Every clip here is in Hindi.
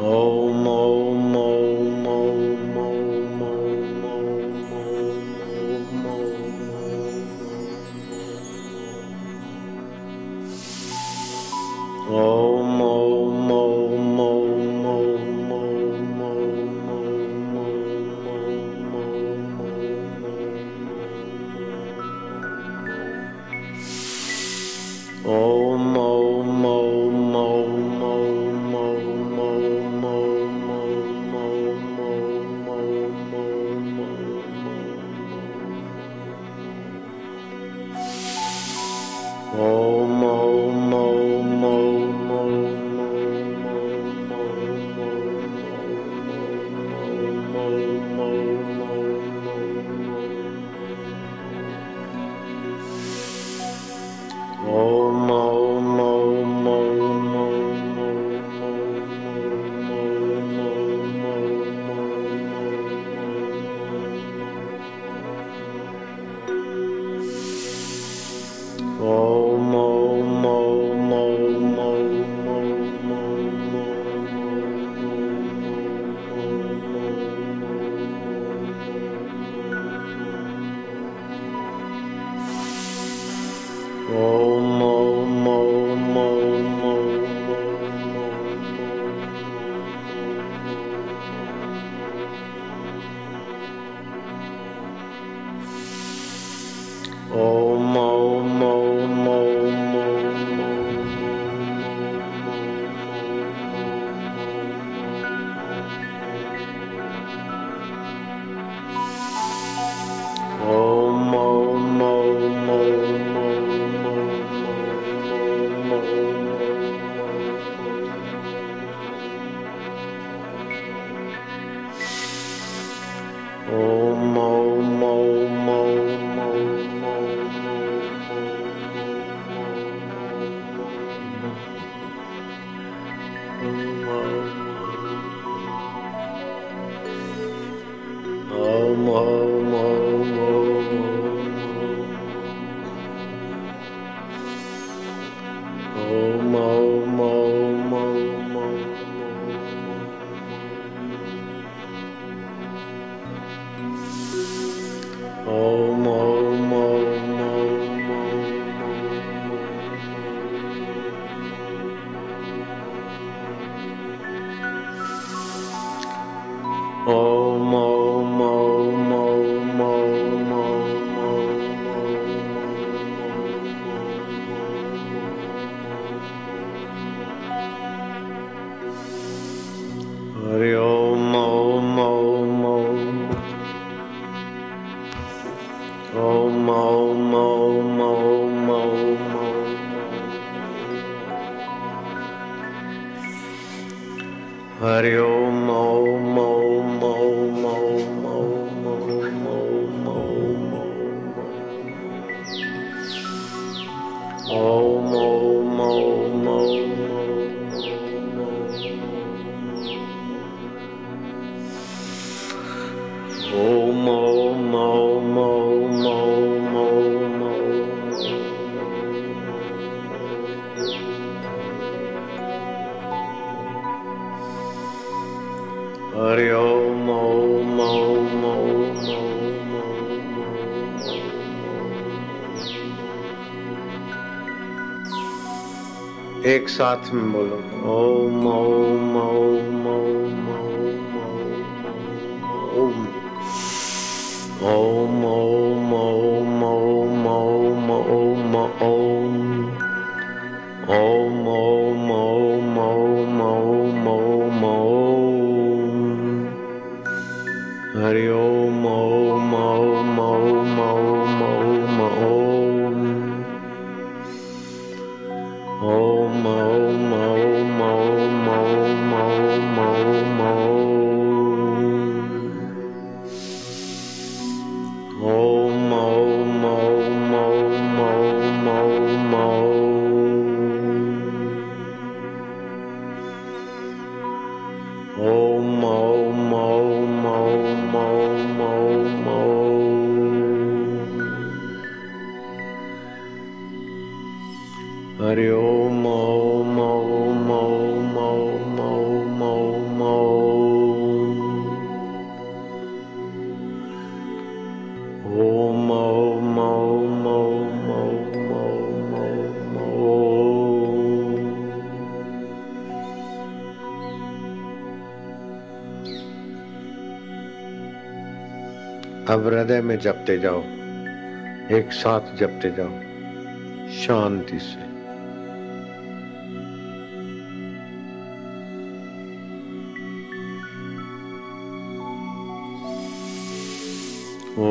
Oh. Oh, Om Om एक साथ में बोलो ओम ओम ओम ओम मऊ ओम ओम ओम हरि ओम ओम ओम हरि ओम ओम ओम ओम ओम ओम ओम ओम ओम ओम ओम ओम ओम ओम ओम अब हृदय में जपते जाओ एक साथ जपते जाओ शांति से जब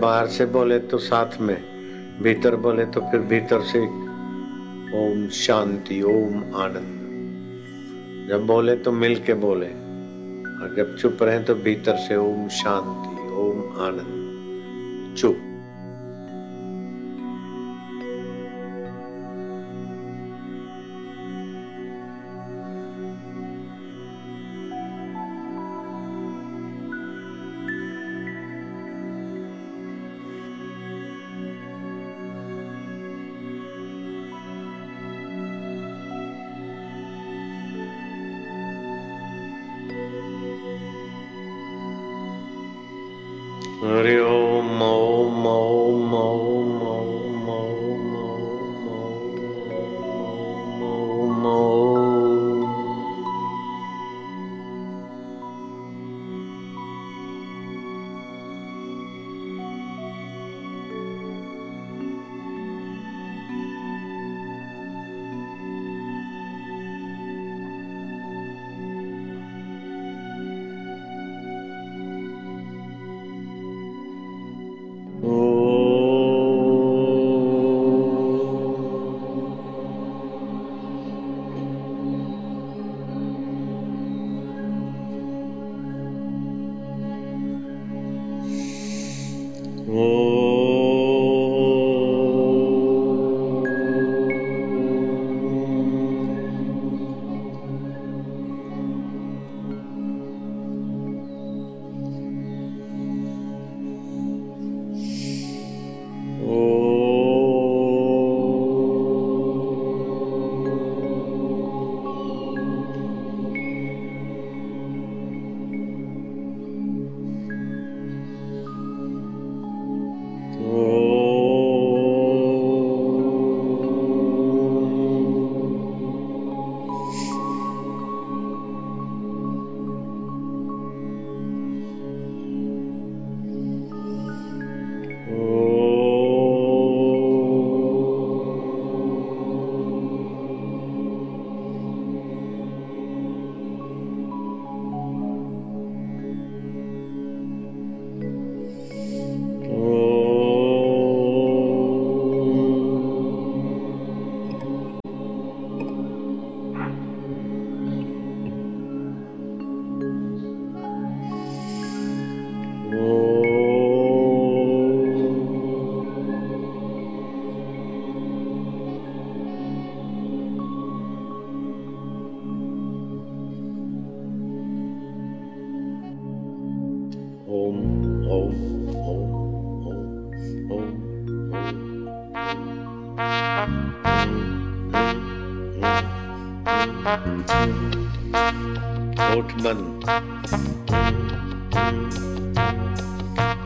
बाहर से बोले तो साथ में। भीतर बोले तो फिर भीतर से ओम शांति, ओम आनंद। जब बोले तो मिल के बोले, और जब चुप रहे तो भीतर से ओम शांति, ओम आनंद। चुप। हरि ओम ओम ओम ओम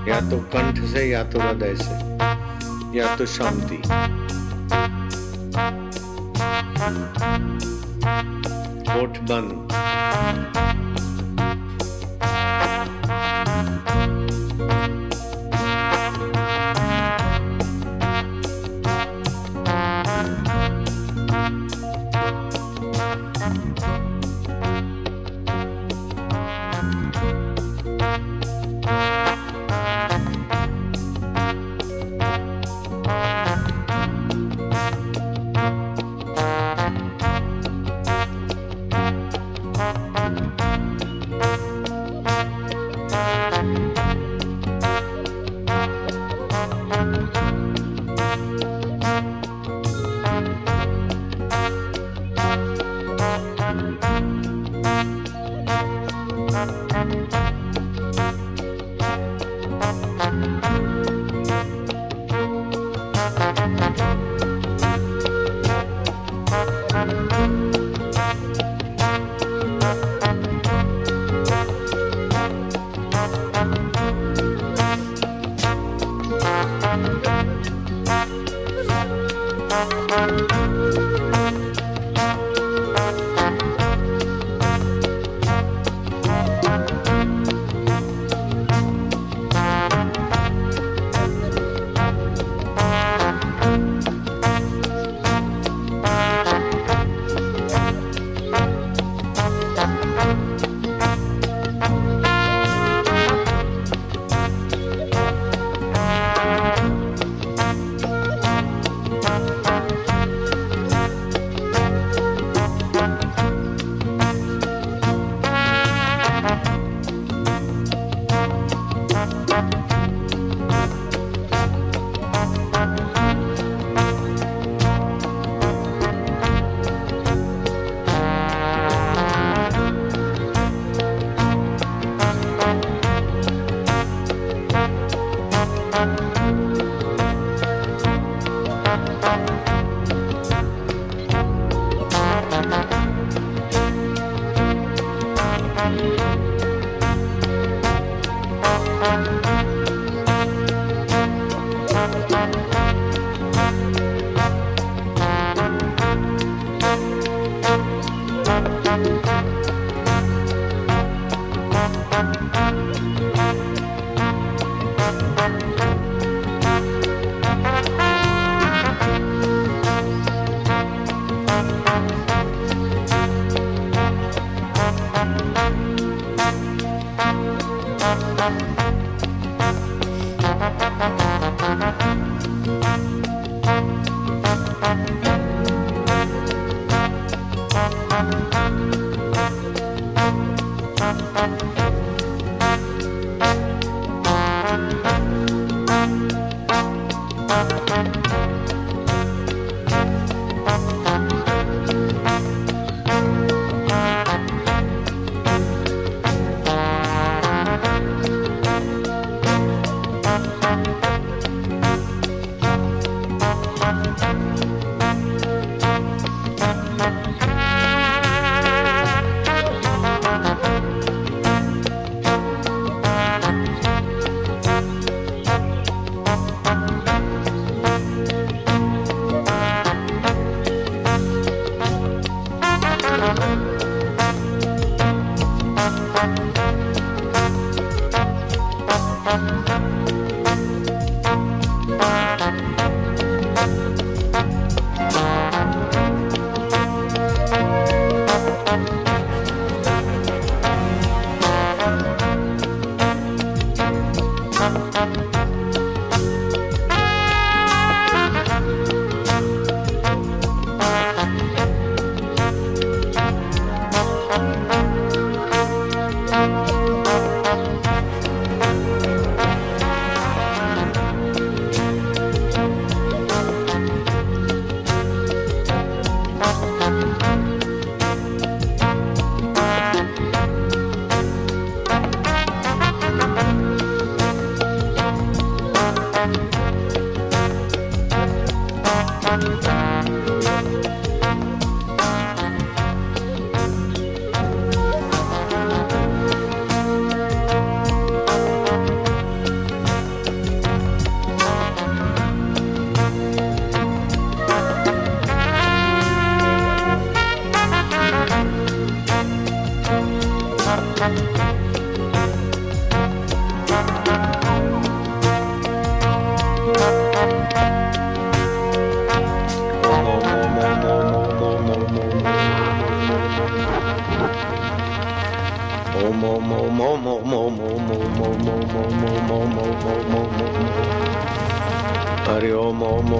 या तो कंठ से या तो हृदय से या तो शांति। होठ बंद।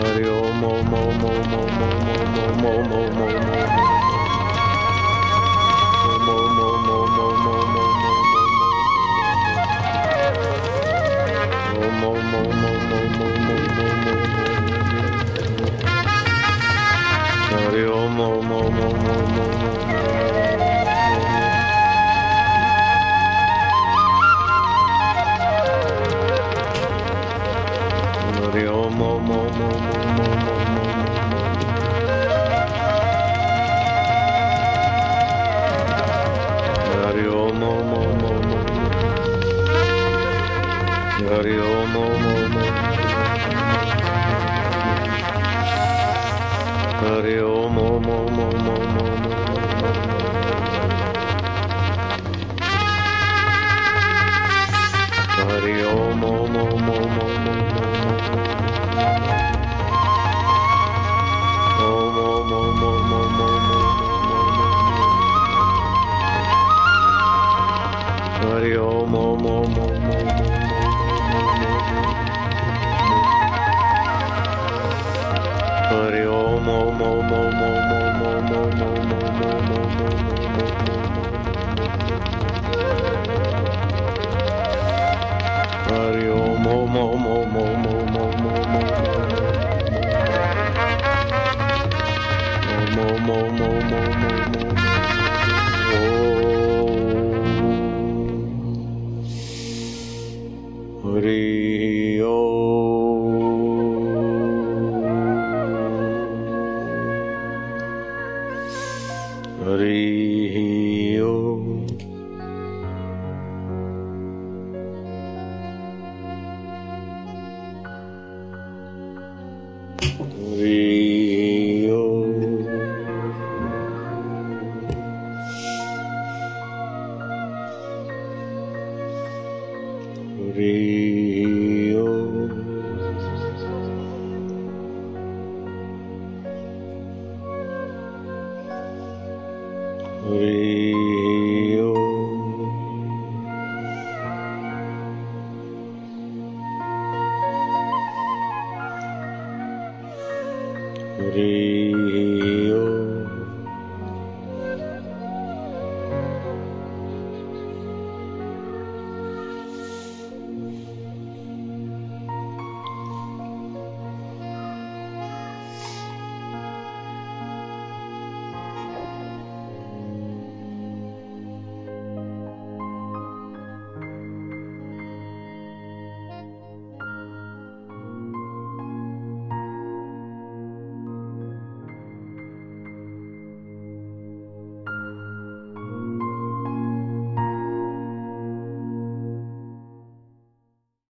हरि ओम ओम ओम ओम ओम ओम ओम ओम ओम ओम ओम Three.